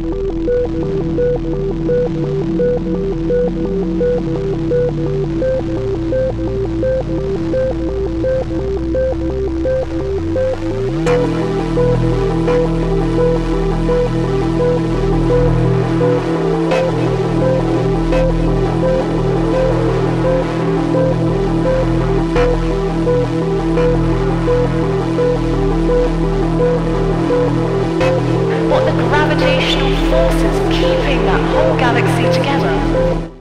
What the forces keeping that whole galaxy together?